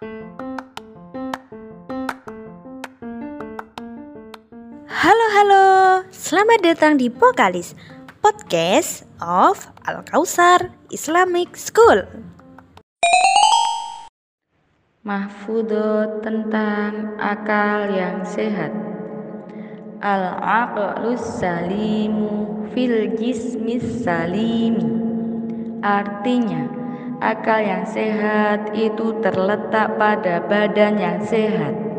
Halo halo, selamat datang di Pokalis Podcast of Al Kausar Islamic School. Mahfudot tentang akal yang sehat. Al-aqlus salimu fil jismis salimi. Artinya, akal yang sehat itu terletak pada badan yang sehat.